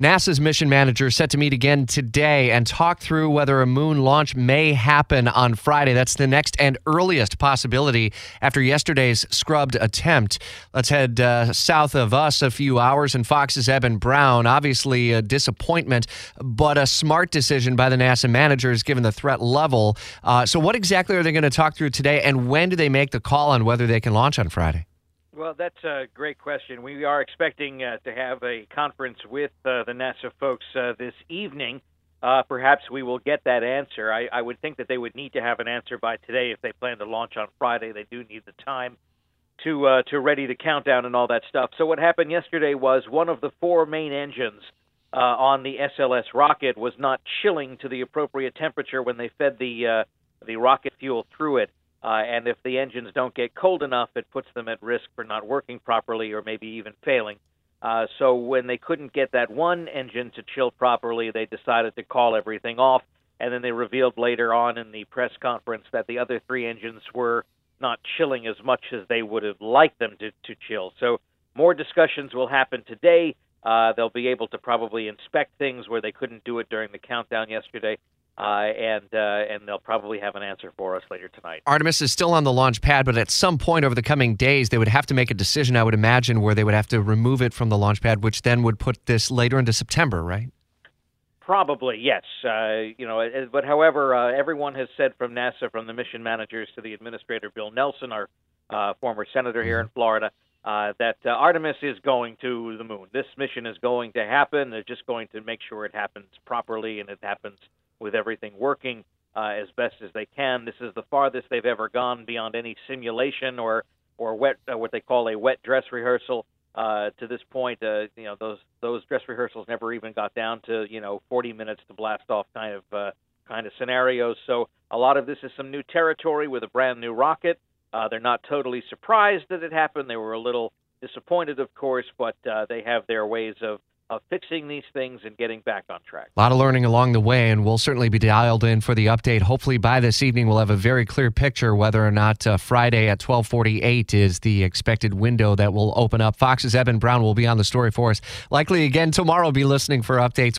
NASA's mission manager set to meet again today and talk through whether a moon launch may happen on Friday. That's the next and earliest possibility after yesterday's scrubbed attempt. Let's head uh, south of us a few hours and Fox's Eben Brown. Obviously, a disappointment, but a smart decision by the NASA managers given the threat level. Uh, so, what exactly are they going to talk through today, and when do they make the call on whether they can launch on Friday? Well, that's a great question. We are expecting uh, to have a conference with uh, the NASA folks uh, this evening. Uh, perhaps we will get that answer. I, I, would think that they would need to have an answer by today if they plan to launch on Friday. They do need the time to uh, to ready the countdown and all that stuff. So what happened yesterday was one of the four main engines uh, on the SLS rocket was not chilling to the appropriate temperature when they fed the the rocket fuel through it. And if the engines don't get cold enough, it puts them at risk for not working properly or maybe even failing. Uh, so when they couldn't get that one engine to chill properly, they decided to call everything off. And then they revealed later on in the press conference that the other three engines were not chilling as much as they would have liked them to, to chill. So more discussions will happen today. Uh, they'll be able to probably inspect things where they couldn't do it during the countdown yesterday uh, and uh, and they'll probably have an answer for us later tonight. Artemis is still on the launch pad, but at some point over the coming days, they would have to make a decision. I would imagine where they would have to remove it from the launch pad, which then would put this later into September, right? Probably yes. Uh, you know, but however, uh, everyone has said from NASA, from the mission managers to the administrator Bill Nelson, our uh, former senator here in mm-hmm. Florida. Uh, that uh, Artemis is going to the moon. This mission is going to happen. They're just going to make sure it happens properly and it happens with everything working uh, as best as they can. This is the farthest they've ever gone beyond any simulation or or wet uh, what they call a wet dress rehearsal. Uh, to this point, uh, you know those those dress rehearsals never even got down to you know 40 minutes to blast off kind of uh, kind of scenarios. So a lot of this is some new territory with a brand new rocket. Uh, they're not totally surprised that it happened. They were a little disappointed, of course, but uh, they have their ways of of fixing these things and getting back on track. A lot of learning along the way, and we'll certainly be dialed in for the update. Hopefully, by this evening, we'll have a very clear picture whether or not uh, Friday at 12:48 is the expected window that will open up. Fox's Eben Brown will be on the story for us. Likely again tomorrow. Be listening for updates.